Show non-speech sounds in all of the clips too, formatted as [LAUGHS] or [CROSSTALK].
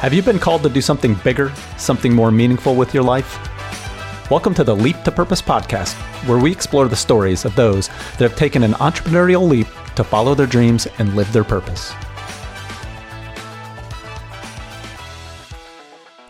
Have you been called to do something bigger, something more meaningful with your life? Welcome to the Leap to Purpose podcast, where we explore the stories of those that have taken an entrepreneurial leap to follow their dreams and live their purpose.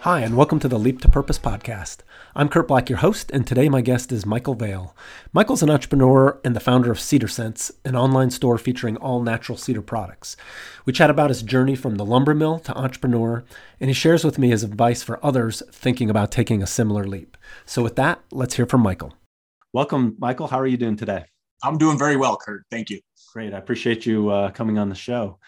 Hi, and welcome to the Leap to Purpose podcast. I'm Kurt Black, your host, and today my guest is Michael Vale. Michael's an entrepreneur and the founder of Cedar Sense, an online store featuring all natural cedar products. We chat about his journey from the lumber mill to entrepreneur, and he shares with me his advice for others thinking about taking a similar leap. So, with that, let's hear from Michael. Welcome, Michael. How are you doing today? I'm doing very well, Kurt. Thank you. Great. I appreciate you uh, coming on the show.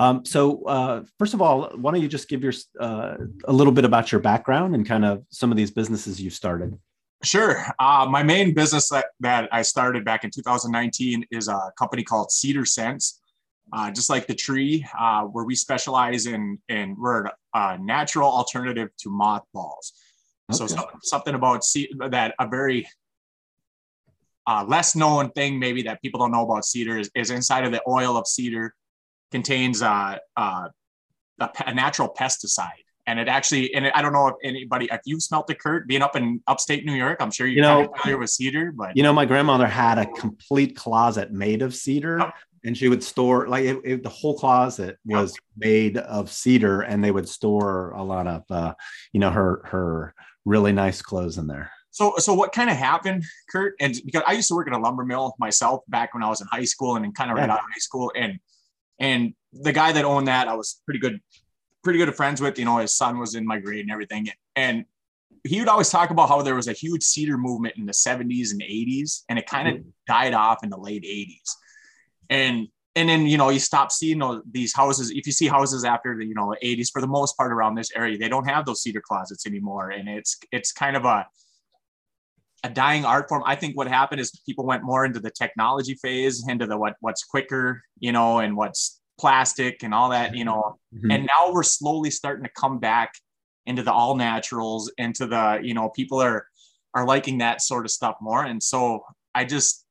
Um, so, uh, first of all, why don't you just give your uh, a little bit about your background and kind of some of these businesses you started? Sure. Uh, my main business that, that I started back in 2019 is a company called Cedar Sense. Uh, just like the tree, uh, where we specialize in, in we're a natural alternative to mothballs. Okay. So, so, something about that a very uh, less known thing maybe that people don't know about cedar is, is inside of the oil of cedar contains uh, uh, a, a, natural pesticide. And it actually, and I don't know if anybody, if you've smelt it, Kurt, being up in upstate New York, I'm sure you're you know, familiar with cedar, but you know, my grandmother had a complete closet made of cedar. Oh. And she would store like it, it, the whole closet was made of cedar, and they would store a lot of, uh, you know, her her really nice clothes in there. So, so what kind of happened, Kurt? And because I used to work at a lumber mill myself back when I was in high school, and then kind of right out of high school, and and the guy that owned that, I was pretty good, pretty good friends with. You know, his son was in my grade and everything. And he would always talk about how there was a huge cedar movement in the 70s and 80s, and it kind of mm-hmm. died off in the late 80s. And and then you know you stop seeing these houses. If you see houses after the you know 80s, for the most part around this area, they don't have those cedar closets anymore, and it's it's kind of a a dying art form. I think what happened is people went more into the technology phase, into the what what's quicker, you know, and what's plastic and all that, you know. Mm-hmm. And now we're slowly starting to come back into the all naturals, into the, you know, people are are liking that sort of stuff more. And so I just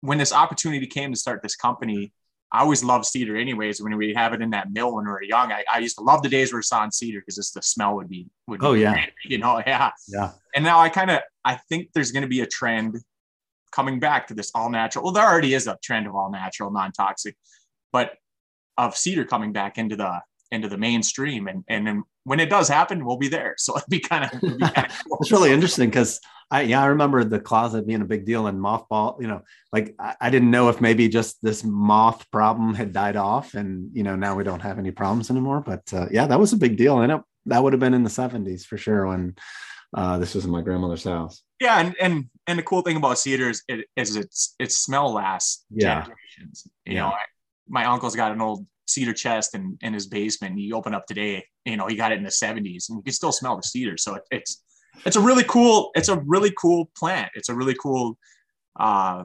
when this opportunity came to start this company, I always loved cedar anyways. When we have it in that mill when we were young, I, I used to love the days we are on cedar because just the smell would be, would oh, yeah. Great, [LAUGHS] you know, yeah. Yeah. And now I kind of, I think there's going to be a trend coming back to this all natural. Well, there already is a trend of all natural, non-toxic, but of cedar coming back into the, into the mainstream. And, and then when it does happen, we'll be there. [LAUGHS] So it'd be kind of, cool. it's really interesting because I yeah, I remember the closet being a big deal and mothball, you know, like I, I, didn't know if maybe just this moth problem had died off and you know, now we don't have any problems anymore. But uh, yeah, that was a big deal. And it, that would have been in the 70s for sure when uh, this was in my grandmother's house. Yeah, and and and the cool thing about cedar is, it, is it's its smell lasts yeah. generations. You yeah. know, I, my uncle's got an old cedar chest in, in his basement. He opened up today, you know, he got it in the 70s and you can still smell the cedar. So it, it's it's a really cool it's a really cool plant it's a really cool uh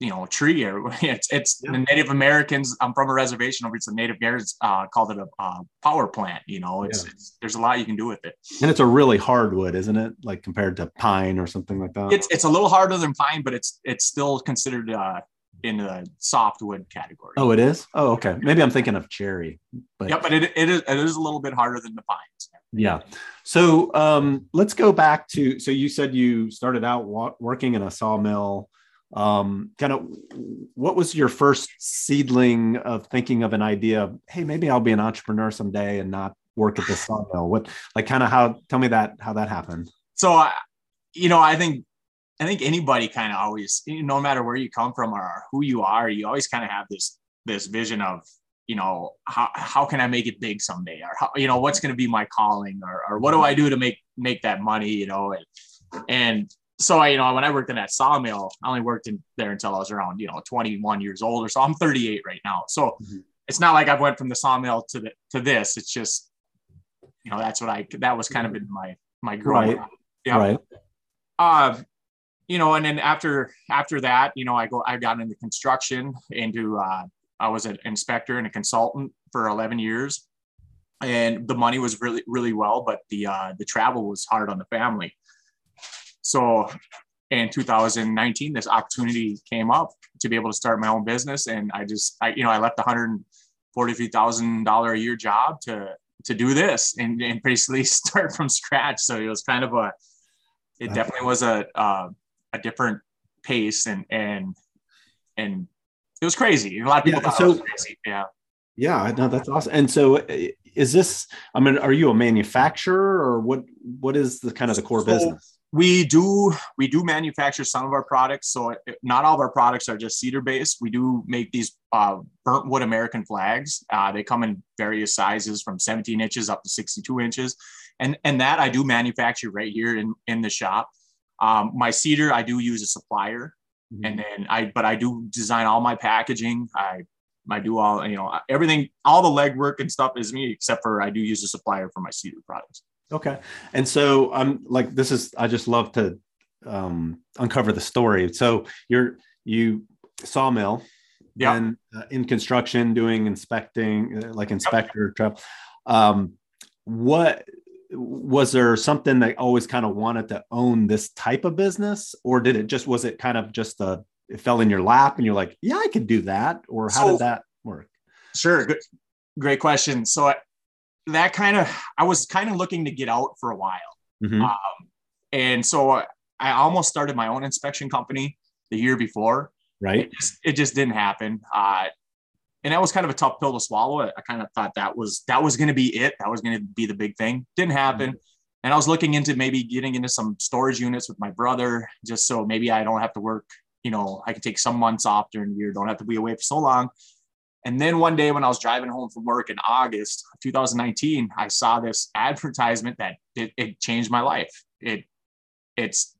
you know tree or [LAUGHS] it's it's yeah. the native americans i'm from a reservation over it's the native guards uh called it a uh, power plant you know it's, yeah. it's, there's a lot you can do with it and it's a really hardwood isn't it like compared to pine or something like that it's it's a little harder than pine but it's it's still considered uh in the softwood category. Oh, it is. Oh, okay. Maybe I'm thinking of cherry. But yeah, but it, it is it is a little bit harder than the pines. Yeah. So um, let's go back to. So you said you started out wa- working in a sawmill. Um, kind of, what was your first seedling of thinking of an idea? Of, hey, maybe I'll be an entrepreneur someday and not work at the [LAUGHS] sawmill. What, like, kind of how? Tell me that how that happened. So, I, you know, I think I think anybody kind of always, no matter where you come from or who you are, you always kind of have this this vision of, you know, how how can I make it big someday, or how, you know, what's going to be my calling, or or what do I do to make make that money, you know, and and so I, you know, when I worked in that sawmill, I only worked in there until I was around, you know, 21 years old or so. I'm 38 right now, so mm-hmm. it's not like I went from the sawmill to the to this. It's just, you know, that's what I that was kind of in my my growing. Right. Yeah. Right. Uh, you know, and then after after that, you know, I go I got into construction, into uh, I was an inspector and a consultant for 11 years, and the money was really really well, but the uh, the travel was hard on the family. So, in 2019, this opportunity came up to be able to start my own business, and I just I you know I left a hundred forty three thousand dollar a year job to to do this and, and basically [LAUGHS] start from scratch. So it was kind of a, it definitely was a, uh, a different pace and, and, and it was crazy. A lot of people yeah, so, crazy. Yeah. Yeah, no, that's awesome. And so is this, I mean, are you a manufacturer or what, what is the kind of the core so, business? we do we do manufacture some of our products so not all of our products are just cedar based we do make these uh, burnt wood american flags uh, they come in various sizes from 17 inches up to 62 inches and and that i do manufacture right here in in the shop um, my cedar i do use a supplier mm-hmm. and then i but i do design all my packaging i I do all you know everything all the legwork and stuff is me except for I do use a supplier for my cedar products. Okay. And so I'm like, this is, I just love to um, uncover the story. So you're, you sawmill yeah. and uh, in construction doing inspecting, uh, like inspector yep. Um, what was there something that always kind of wanted to own this type of business or did it just, was it kind of just a, it fell in your lap and you're like, yeah, I could do that. Or how so, did that work? Sure. Good, great question. So I, that kind of I was kind of looking to get out for a while. Mm-hmm. Um, and so I almost started my own inspection company the year before. Right. It just, it just didn't happen. Uh, and that was kind of a tough pill to swallow. I, I kind of thought that was that was going to be it. That was going to be the big thing. Didn't happen. Mm-hmm. And I was looking into maybe getting into some storage units with my brother, just so maybe I don't have to work. You know, I can take some months off during the year. Don't have to be away for so long. And then one day when I was driving home from work in August 2019, I saw this advertisement that it, it changed my life. It it's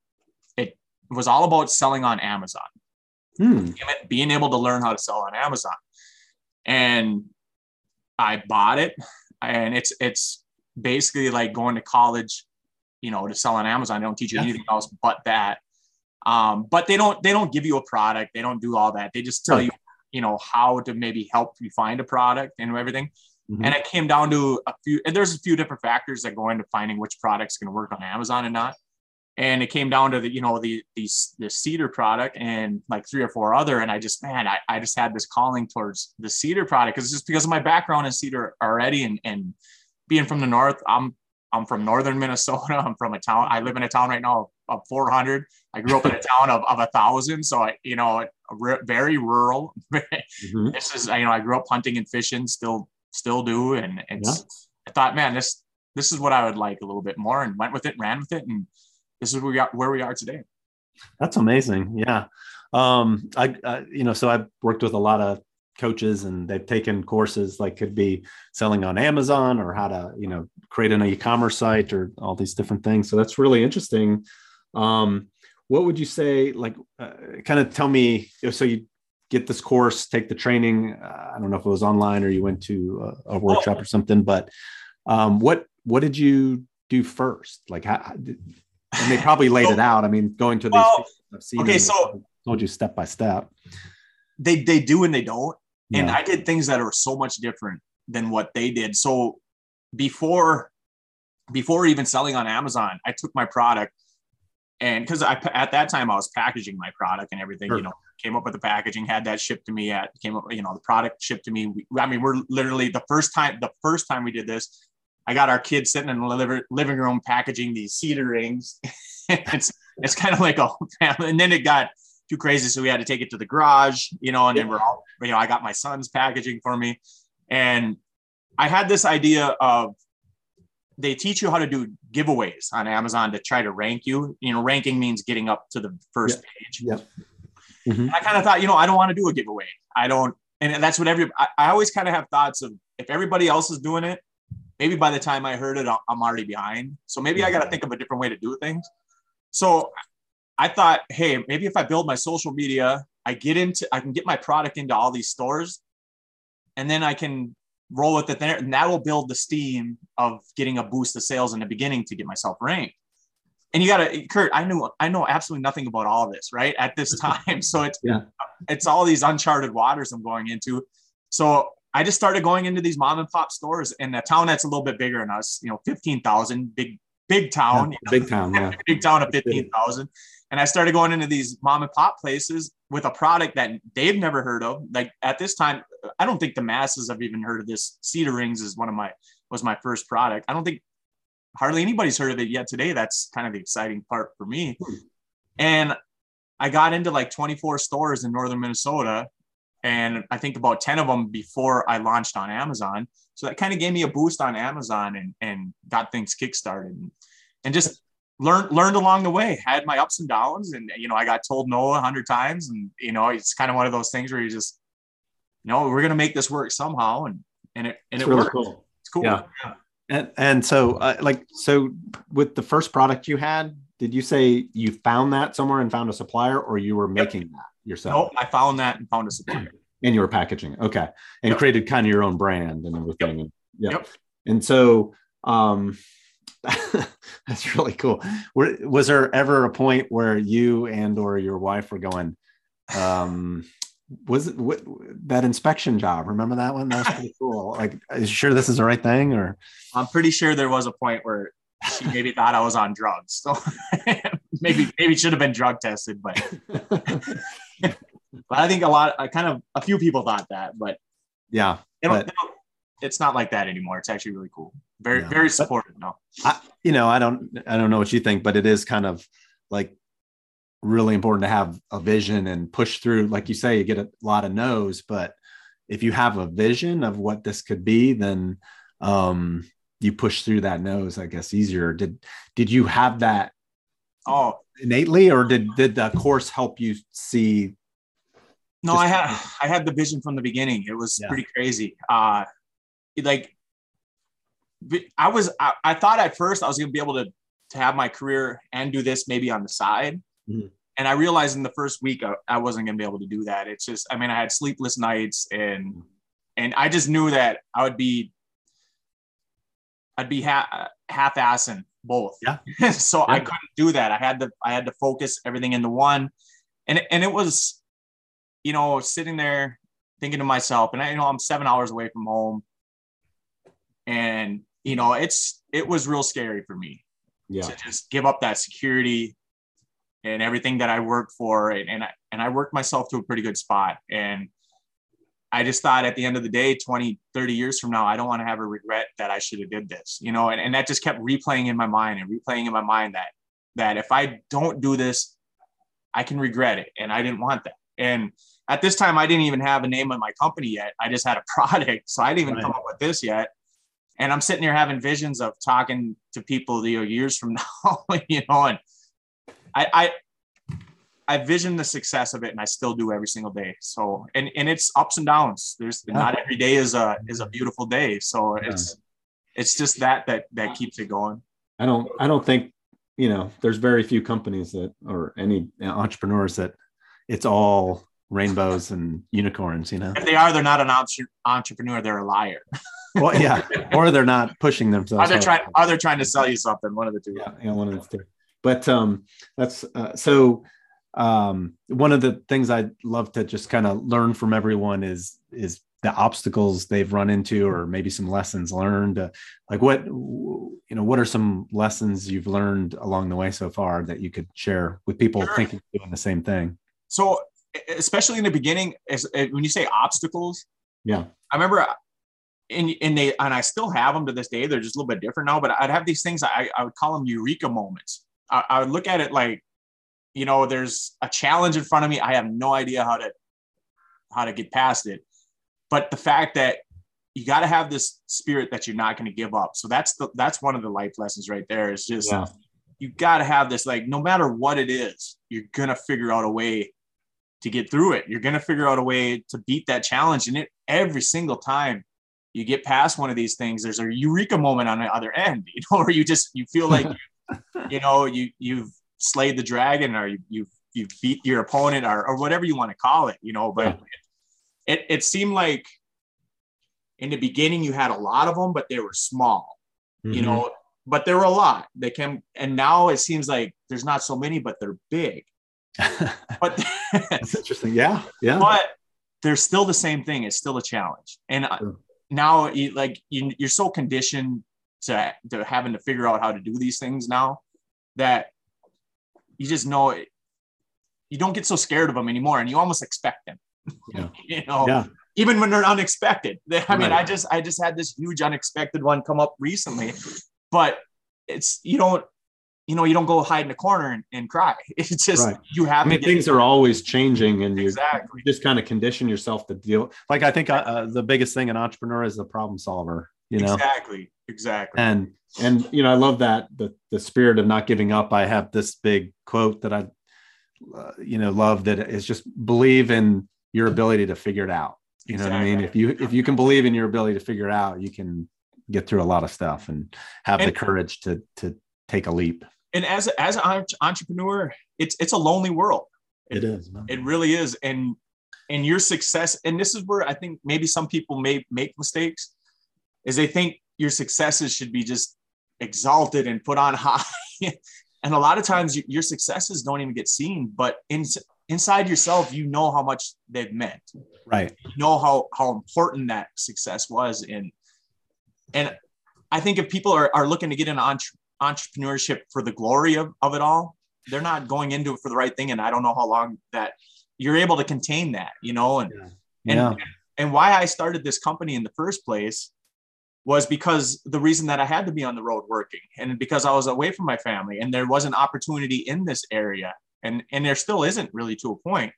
it was all about selling on Amazon. Hmm. Being able to learn how to sell on Amazon. And I bought it and it's it's basically like going to college, you know, to sell on Amazon. They don't teach you yeah. anything else but that. Um, but they don't they don't give you a product. They don't do all that. They just tell you you know how to maybe help you find a product and everything mm-hmm. and it came down to a few and there's a few different factors that go into finding which product's going to work on amazon and not and it came down to the you know the these the cedar product and like three or four other and i just man i, I just had this calling towards the cedar product because just because of my background in cedar already and and being from the north i'm i'm from northern minnesota i'm from a town i live in a town right now of 400 i grew up in a town of, of a thousand so i you know very rural. mm-hmm. This is, you know, I grew up hunting and fishing, still, still do. And it's, yeah. I thought, man, this, this is what I would like a little bit more and went with it, ran with it. And this is where we got, where we are today. That's amazing. Yeah. Um, I, I, you know, so I've worked with a lot of coaches and they've taken courses like could be selling on Amazon or how to, you know, create an e-commerce site or all these different things. So that's really interesting. Um, what would you say like uh, kind of tell me so you get this course take the training uh, i don't know if it was online or you went to a, a workshop or something but um, what what did you do first like how, and they probably laid it out i mean going to these well, okay so told you step by step they they do and they don't yeah. and i did things that are so much different than what they did so before before even selling on amazon i took my product and because I at that time I was packaging my product and everything, sure. you know, came up with the packaging, had that shipped to me at came up, you know, the product shipped to me. We, I mean, we're literally the first time the first time we did this, I got our kids sitting in the living room packaging these cedar rings. [LAUGHS] it's it's kind of like a family, and then it got too crazy, so we had to take it to the garage, you know, and then we're all, you know, I got my son's packaging for me, and I had this idea of they teach you how to do giveaways on Amazon to try to rank you. You know, ranking means getting up to the first yep. page. Yep. Mm-hmm. I kind of thought, you know, I don't want to do a giveaway. I don't, and that's what every. I, I always kind of have thoughts of if everybody else is doing it, maybe by the time I heard it, I'm already behind. So maybe I got to think of a different way to do things. So I thought, hey, maybe if I build my social media, I get into, I can get my product into all these stores, and then I can roll with it there, and that will build the steam of getting a boost of sales in the beginning to get myself ranked. And you gotta, Kurt, I knew I know absolutely nothing about all this, right? At this [LAUGHS] time. So it's yeah. it's all these uncharted waters I'm going into. So I just started going into these mom and pop stores in a town that's a little bit bigger than us, you know, 15,000, big, big town. Yeah, big town, yeah. [LAUGHS] Big town of 15,000. And I started going into these mom and pop places with a product that they've never heard of. Like at this time, I don't think the masses have even heard of this. Cedar Rings is one of my was my first product. I don't think hardly anybody's heard of it yet today. That's kind of the exciting part for me. Hmm. And I got into like 24 stores in northern Minnesota, and I think about 10 of them before I launched on Amazon. So that kind of gave me a boost on Amazon and and got things kickstarted and, and just learned learned along the way. Had my ups and downs, and you know I got told no a hundred times, and you know it's kind of one of those things where you just, you know, we're gonna make this work somehow, and and it and it's it really worked. Cool. It's cool. Yeah. yeah. And and so uh, like so with the first product you had, did you say you found that somewhere and found a supplier, or you were making yep. that yourself? Nope, I found that and found a supplier. and you were packaging, okay, and yep. created kind of your own brand and everything. Yep. And. Yep. And so, um, [LAUGHS] that's really cool. Were, was there ever a point where you and or your wife were going? Um, was it what, that inspection job? Remember that one? That was pretty cool. [LAUGHS] Like, sure this is the right thing? Or I'm pretty sure there was a point where she maybe thought I was on drugs. So [LAUGHS] maybe maybe should have been drug tested, but [LAUGHS] but I think a lot I kind of a few people thought that, but yeah. But, it's not like that anymore. It's actually really cool. Very yeah. very supportive. No. I, you know, I don't I don't know what you think, but it is kind of like really important to have a vision and push through like you say you get a lot of no's but if you have a vision of what this could be then um you push through that nose, I guess, easier. Did did you have that oh innately, or did did the course help you see? No, I had I had the vision from the beginning. It was yeah. pretty crazy. Uh like I was I, I, thought at first I was gonna be able to to have my career and do this maybe on the side. Mm-hmm. And I realized in the first week I, I wasn't gonna be able to do that. It's just I mean I had sleepless nights and and I just knew that I would be I'd be ha- half-assing both. Yeah. [LAUGHS] so yeah. I couldn't do that. I had to I had to focus everything into one, and and it was, you know, sitting there thinking to myself, and I you know I'm seven hours away from home, and you know it's it was real scary for me. Yeah. To just give up that security and everything that I worked for, and, and I and I worked myself to a pretty good spot, and I just thought at the end of the day, 20, 30 years from now, I don't want to have a regret that I should have did this, you know, and, and that just kept replaying in my mind and replaying in my mind that, that if I don't do this, I can regret it. And I didn't want that. And at this time, I didn't even have a name on my company yet. I just had a [LAUGHS] product. So I didn't even right. come up with this yet. And I'm sitting here having visions of talking to people, you know, years from [LAUGHS] now, you know, and I, I, I vision the success of it and I still do every single day. So and and it's ups and downs. There's yeah. not every day is a is a beautiful day. So yeah. it's it's just that that that keeps it going. I don't I don't think you know there's very few companies that or any entrepreneurs that it's all rainbows and unicorns you know if they are they're not an entrepreneur they're a liar [LAUGHS] well yeah or they're not pushing themselves are they trying are they trying to sell you something one of the two yeah, yeah one of the two but um that's uh, so um, one of the things I'd love to just kind of learn from everyone is is the obstacles they've run into or maybe some lessons learned uh, like what you know what are some lessons you've learned along the way so far that you could share with people sure. thinking doing the same thing? So especially in the beginning as, when you say obstacles yeah. I remember and, and they and i still have them to this day they're just a little bit different now but i'd have these things i, I would call them eureka moments. I, I would look at it like you know, there's a challenge in front of me. I have no idea how to how to get past it. But the fact that you got to have this spirit that you're not going to give up. So that's the that's one of the life lessons right there. Is just yeah. you got to have this like no matter what it is, you're gonna figure out a way to get through it. You're gonna figure out a way to beat that challenge, and it every single time you get past one of these things, there's a eureka moment on the other end, [LAUGHS] you know, where you just you feel like [LAUGHS] you know you you've slayed the dragon or you, you've you beat your opponent or, or whatever you want to call it, you know. But yeah. it, it seemed like in the beginning you had a lot of them, but they were small, mm-hmm. you know. But there were a lot. They came, and now it seems like there's not so many, but they're big. [LAUGHS] but that's interesting. Yeah, yeah. But they're still the same thing. It's still a challenge, and sure. now you, like you, you're so conditioned to to having to figure out how to do these things now that you just know it, you don't get so scared of them anymore and you almost expect them. Yeah. [LAUGHS] you know, yeah. even when they're unexpected. [LAUGHS] I mean, right. I just I just had this huge unexpected one come up recently, but it's you don't you know you don't go hide in a corner and, and cry. [LAUGHS] It's just right. you have. I mean, things are always changing, and you exactly. just kind of condition yourself to deal. Like I think uh, uh, the biggest thing an entrepreneur is a problem solver. You know exactly, exactly. And and you know I love that the the spirit of not giving up. I have this big quote that I uh, you know love that is just believe in your ability to figure it out you know exactly. what I mean? If you if you can believe in your ability to figure it out, you can get through a lot of stuff and have and, the courage to to take a leap. And as as an entrepreneur, it's it's a lonely world. It, it is. Man. It really is. And and your success, and this is where I think maybe some people may make mistakes, is they think your successes should be just exalted and put on [LAUGHS] high. and a lot of times your successes don't even get seen, but in, inside yourself, you know how much they've meant. Right. You know how how important that success was. And and I think if people are, are looking to get into entre- entrepreneurship for the glory of, of it all, they're not going into it for the right thing. And I don't know how long that you're able to contain that, you know, and yeah. Yeah. and and why I started this company in the first place was because the reason that I had to be on the road working and because I was away from my family and there was an opportunity in this area and and there still isn't really to a point.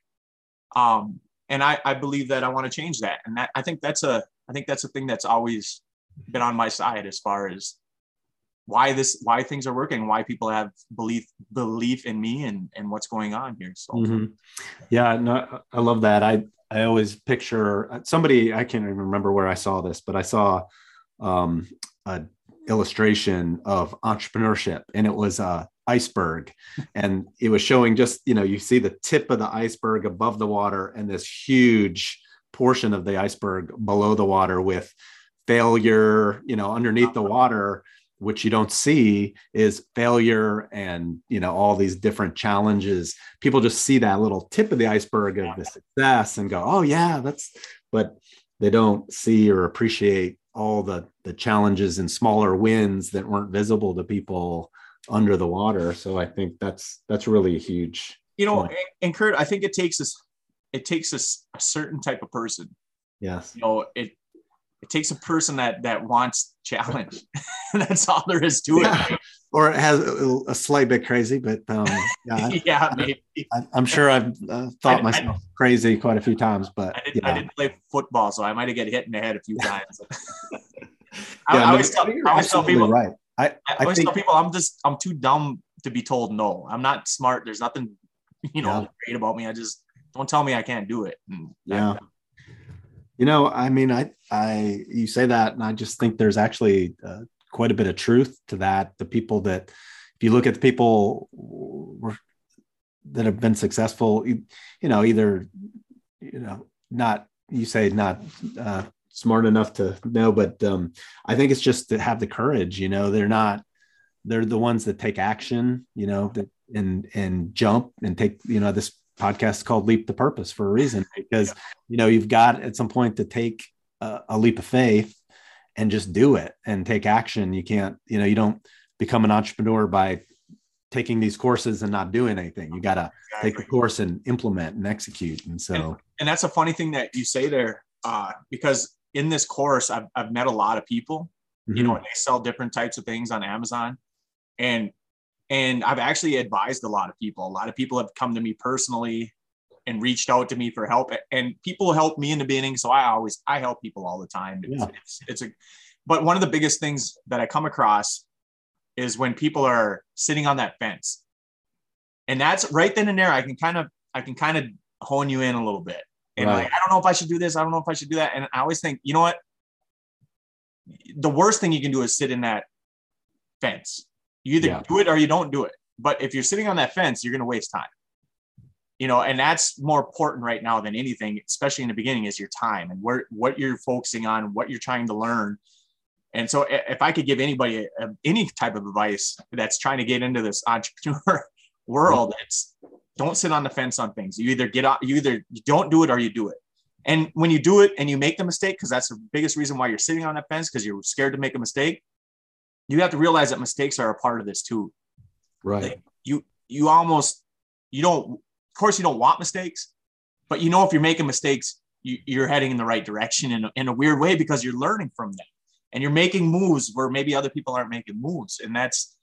Um and i i believe that i want to change that. And that i think that's a i think that's a thing that's always been on my side as far as why this why things are working why people have belief belief in me and and what's going on here so. Mm-hmm. yeah no i love that. I i always picture somebody i can't even remember where i saw this but i saw um a illustration of entrepreneurship and it was a iceberg. [LAUGHS] And it was showing just you know you see the tip of the iceberg above the water and this huge portion of the iceberg below the water with failure you know underneath the water which you don't see is failure and you know all these different challenges. People just see that little tip of the iceberg of the success and go oh yeah that's but they don't see or appreciate all the the challenges and smaller wins that weren't visible to people under the water. So I think that's that's really a huge. You know, and, and Kurt, I think it takes us it takes us a certain type of person. Yes. You know, it it takes a person that that wants challenge. [LAUGHS] that's all there is to yeah. it. Or it has a, a, slight bit crazy, but um, yeah, [LAUGHS] yeah, maybe. I, am sure I've uh, thought I, myself I, crazy quite a few times, but I didn't, yeah. I didn't play football, so I might have get hit in the head a few times. [LAUGHS] I, I, always tell, I always tell people, right. I, I, I always think, tell people I'm just I'm too dumb to be told no. I'm not smart. There's nothing, you know, yeah. great about me. I just don't tell me I can't do it. And yeah. You know, I mean, I I you say that, and I just think there's actually uh, quite a bit of truth to that. The people that, if you look at the people that have been successful, you, you know, either you know, not you say not uh, smart enough to know, but um, I think it's just to have the courage. You know, they're not they're the ones that take action. You know, that, and and jump and take. You know, this podcast called Leap to Purpose for a reason [LAUGHS] because you know you've got at some point to take a, a leap of faith and just do it and take action. You can't. You know, you don't become an entrepreneur by taking these courses and not doing anything. You got to exactly. take the course and implement and execute. And so, and, and, that's a funny thing that you say there, uh, because in this course, I've, I've met a lot of people, mm-hmm. you know, mm-hmm. they sell different types of things on Amazon. And, and I've actually advised a lot of people. A lot of people have come to me personally and reached out to me for help and people help me in the beginning. So I always, I help people all the time. It's, yeah. it's, it's a, but one of the biggest things that I come across is when people are sitting on that fence and that's right then and there. I can kind of, I can kind of hone you in a little bit and right. like, I don't know if I should do this. I don't know if I should do that. And I always think, you know what? The worst thing you can do is sit in that fence. You either yeah. do it or you don't do it. But if you're sitting on that fence, you're going to waste time. You know, and that's more important right now than anything, especially in the beginning, is your time and where what you're focusing on, what you're trying to learn. And so, if I could give anybody a, a, any type of advice that's trying to get into this [LAUGHS] entrepreneur world, it's don't sit on the fence on things. You either get out, you either you don't do it or you do it. And when you do it and you make the mistake, because that's the biggest reason why you're sitting on that fence, because you're scared to make a mistake, you have to realize that mistakes are a part of this too. Right. Like you you almost you don't of course you don't want mistakes, but you know if you're making mistakes, you, are heading in the right direction in a, in a weird way because you're learning from them and you're making moves where maybe other people aren't making moves. And that's,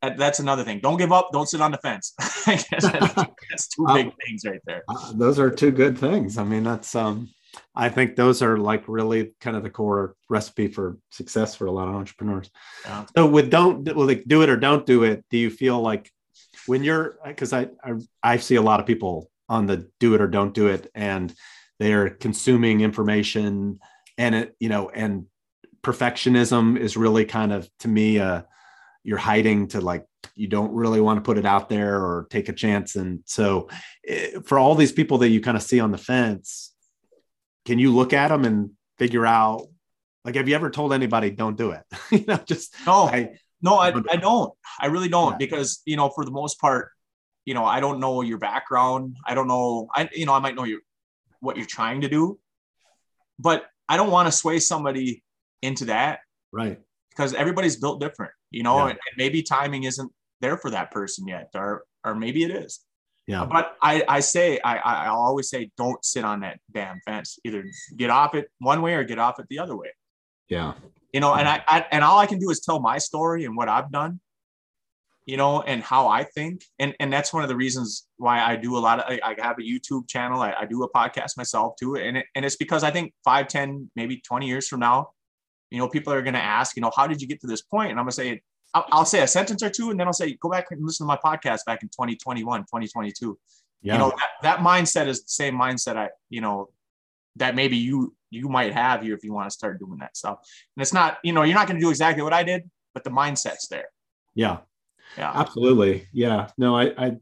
that's another thing. Don't give up. Don't sit on the fence. [LAUGHS] [LAUGHS] that's two big things right there. Uh, those are two good things. I mean, that's um, I think those are like really kind of the core recipe for success for a lot of entrepreneurs. Yeah. So with don't well, like do it or don't do it. Do you feel like when you're because I, I I see a lot of people on the do it or don't do it, and they're consuming information and it you know and perfectionism is really kind of to me uh you're hiding to like you don't really want to put it out there or take a chance and so it, eh, for all these people that you kind of see on the fence can you look at them and figure out like have you ever told anybody don't do it [LAUGHS] you know just no. I, no I, I don't. I really don't yeah. because you know for the most part you know i don't know your background. I don't know i you know i might know your what you're trying to do but i don't want to sway somebody into that right. because everybody's built different you know yeah. and maybe timing isn't there for that person yet or or maybe it is yeah. But i i say i i always say don't sit on that damn fence. Either get off it one way or get off it the other way. Yeah. You know and I, I and all i can do is tell my story and what i've done you know and how i think. And and that's one of the reasons why i do a lot of i, I have a youtube channel. I, I, do a podcast myself too. And it, and it's because i think 5 10 maybe 20 years from now you know people are going to ask you know how did you get to this point? And i'm going to say I'll, I'll, say a sentence or two and then I'll say, go back and listen to my podcast back in 2021, 2022. Yeah. You know, that, that mindset is the same mindset I, you know, that maybe you, you might have here if you want to start doing that stuff. And it's not, you know, you're not going to do exactly what I did, but the mindset's there. Yeah. Yeah. Absolutely. Yeah. No, I, I,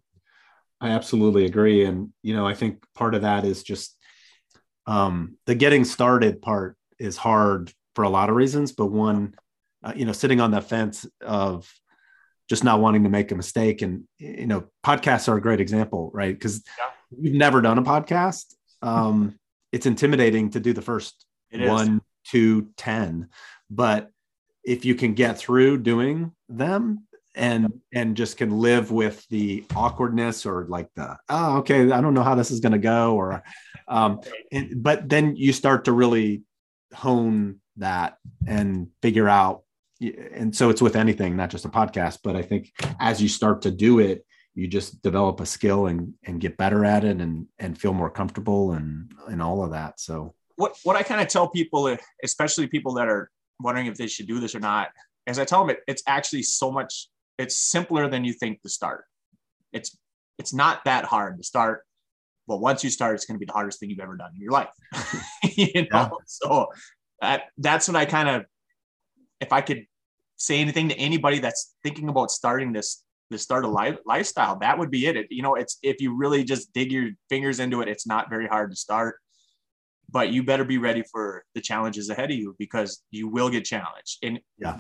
I absolutely agree. And, you know, I think part of that is just um, the getting started part is hard for a lot of reasons, but one uh, you know, sitting on that fence of just not wanting to make a mistake. And, you know, podcasts are a great example, right? Because yeah. you've never done a podcast. Um, it's intimidating to do the first it one, is. two, ten. But if you can get through doing them and and just can live with the awkwardness or like the oh okay i don't know how this is going to go or um and, but then you start to really hone that and figure out and so it's with anything not just a podcast but i think as you start to do it you just develop a skill and and get better at it and and feel more comfortable and and all of that. So what what i kind of tell people eh, especially people that are wondering if they should do this or not as i tell them it, it's actually so much it's simpler than you think to start. It's it's not that hard to start but once you start it's going to be the hardest thing you've ever done in your life. [LAUGHS] You know? Yeah. so that that's what i kind of if I could say anything to anybody that's thinking about starting this this start a life, lifestyle that would be it. it you know it's if you really just dig your fingers into it it's not very hard to start but you better be ready for the challenges ahead of you because you will get challenged and yeah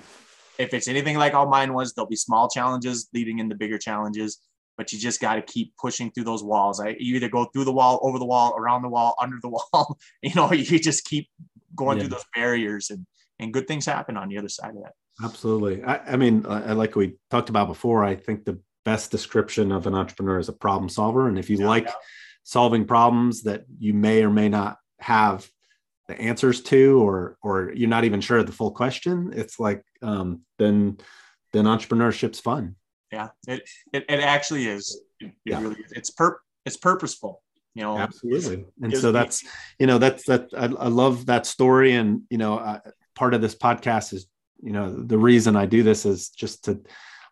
if it's anything like all mine was there'll be small challenges leading into bigger challenges but you just got to keep pushing through those walls I, you either go through the wall over the wall around the wall [LAUGHS] under the wall [LAUGHS] you know you just keep going yeah. through those barriers and and good things happen on the other side of that. Absolutely. I, I mean, I, like we talked about before, I think the best description of an entrepreneur is a problem solver. And if you yeah, like yeah. solving problems that you may or may not have the answers to, or or you're not even sure of the full question, it's like um, then then entrepreneurship's fun. Yeah, it it, it actually is. It, yeah. really is. It's per it's purposeful you know absolutely and so that's you know that's that I, I, love that story and you know uh, part of this podcast is you know the reason i do this is just to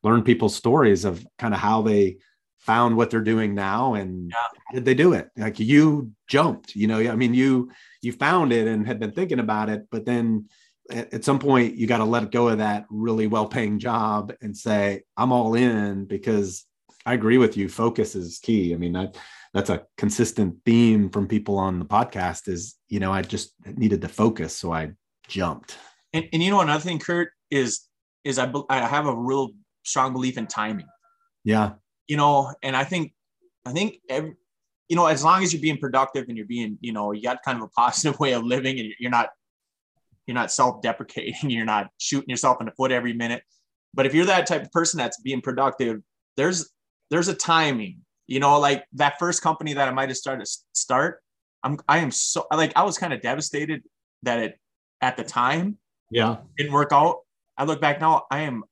learn people's stories of kind of how they found what they're doing now and yeah. did they do it like you jumped you know i mean you you found it and had been thinking about it but then at, some point you got to let go of that really well paying job and say i'm all in because i agree with you focus is key i mean I, that's a consistent theme from people on the podcast is you know i just needed to focus so i jumped. And, and you know another thing, Kurt is is I I have a real strong belief in timing. Yeah. You know, and I think I think every, you know as long as you're being productive and you're being you know you got kind of a positive [LAUGHS] way of living and you're not you're not self-deprecating [LAUGHS] you're not shooting yourself in the foot every minute but if you're that type of person that's being productive there's there's a timing you know like that first company that i might have started start I'm I am so like I was kind of devastated that it at the time yeah didn't work out. I look back now, I am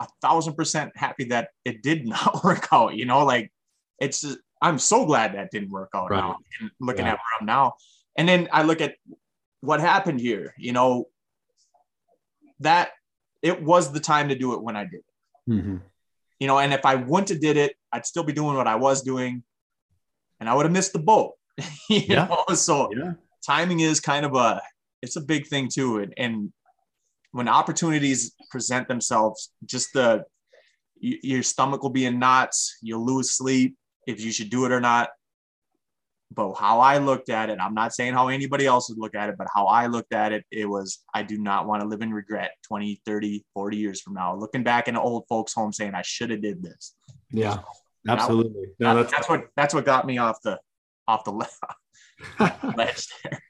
a thousand percent happy that it did [LAUGHS] not work out. You know, like it's just, I'm so glad that didn't work out Right. now. And looking Yeah. at where I'm now, and then I look at what happened here. You know, that it was the time to do it when I did. it. hmm You know, and if I wouldn't have did it, I'd still be doing what I was doing, and I would have missed the boat. [LAUGHS] you Yeah. know, so yeah timing is kind of a it's a big thing too and, and when opportunities present themselves just the your stomach will be in knots you'll lose sleep if you should do it or not. But how i looked at it i'm not saying how anybody else would look at it but how i looked at it it was i do not want to live in regret 20 30 40 years from now looking back in an old folks home saying i should have did this. Yeah absolutely. No, that's that's what that's what got me off the off the le- [LAUGHS] [LAUGHS] ledge there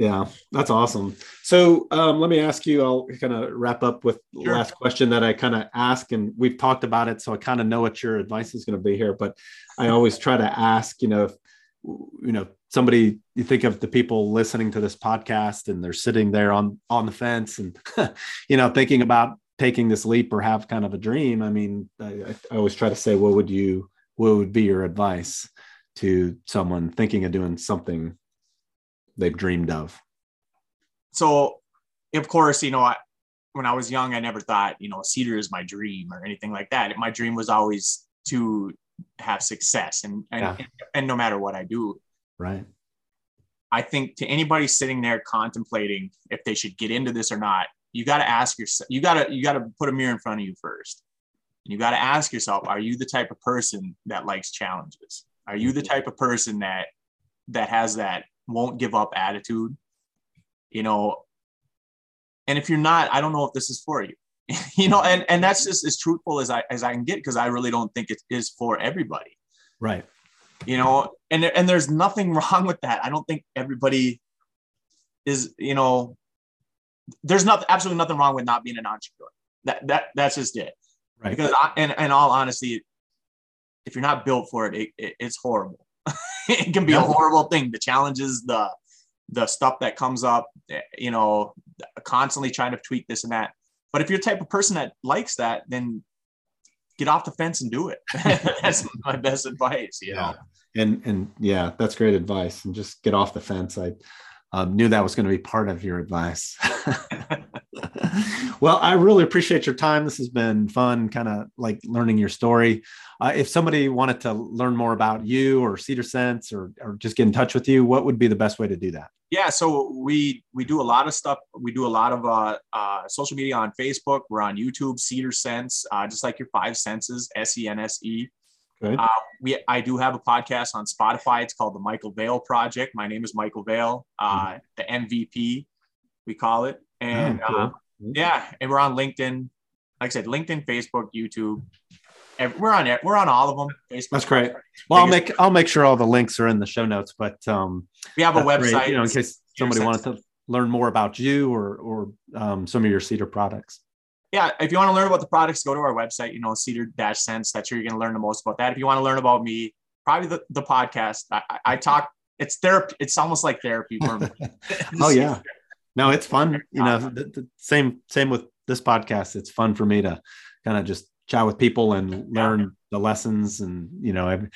Yeah, that's awesome. So um, let me ask you, I'll kind of wrap up with the Sure. last question that I kind of ask, and we've talked about it, so I kind of know what your advice is going to be here. But I always try to ask, you know, if you know somebody, you think of the people listening to this podcast, and they're sitting there on on the fence, and [LAUGHS] you know, thinking about taking this leap or have kind of a dream. I mean, I, I always try to say, what would you, what would be your advice to someone thinking of doing something they've dreamed of? so of course you know I, when i was young i never thought you know cedar is my dream or anything like that my dream was always to have success and and, Yeah. and no matter what i do Right. i think to anybody sitting there contemplating if they should get into this or not you got to ask yourself you got to you got to put a mirror in front of you first And you got to ask yourself are you the type of person that likes challenges are you the mm-hmm. type of person that that has that won't give up attitude you know? And if you're not i don't know if this is for you [LAUGHS] you know? And and that's just as truthful as i as i can get because i really don't think it is for everybody. Right. you know? And and there's nothing [LAUGHS] wrong with that. I don't think everybody is you know there's not absolutely nothing wrong with not being an entrepreneur. That that that's just it. Right. because I, and in all honesty if you're not built for it, it, it it's horrible [LAUGHS] it can be a horrible thing. The challenges the the stuff that comes up eh, you know constantly trying to tweak this and that. But if you're the type of person that likes that then get off the fence and do it. [LAUGHS] That's [LAUGHS] my best advice you know? And and yeah, that's great advice. And just get off the fence. I um, knew that was going to be part of your advice. [LAUGHS] [LAUGHS] well, I really appreciate your time. This has been fun, kind of like learning your story. Uh, if somebody wanted to learn more about you or Cedar Sense or or just get in touch with you, what would be the best way to do that? yeah so we we do a lot of stuff we do a lot of uh, uh, social media on facebook we're on youtube cedar sense uh, just like your five senses s-e-n-s-e Good. Uh, we i do have a podcast on spotify. It's called the michael vale project. My name is michael vale. Uh, the mvp we call it. And Oh, cool. uh, yeah and we're on linkedin. Like i said linkedin facebook youtube. We're on it we're on all of them. Facebook That's great. Well, I'll make I'll make sure all the links are in the show notes. But um, we have a that's great, website. you know, in case somebody wanted to learn more about you or or um, some of your Cedar products. Yeah, if you want to learn about the products, go to our website, you know, Cedar Dash Sense. That's where you're going to learn the most about that. If you want to learn about me, probably the, the podcast. I, I- I talk, it's therapy. It's almost like therapy for me. [LAUGHS] [LAUGHS] Oh yeah, no, it's fun. You know, the, the same same with this podcast. It's fun for me to kind of just chat with people and learn the lessons, and you know, every-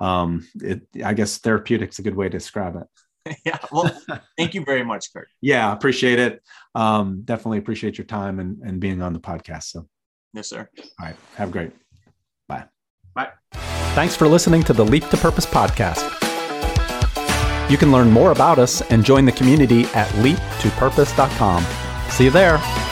um, it. I guess therapeutic's a good way to describe it. [LAUGHS] yeah. Well, thank you very much, Kurt. [LAUGHS] Yeah, appreciate it. Um, definitely appreciate your time and and being on the podcast. So, Yes, sir. all right, have a great. Bye. Bye. Thanks for listening to the Leap to Purpose podcast. You can learn more about us and join the community at leaptopurpose.com. See you there.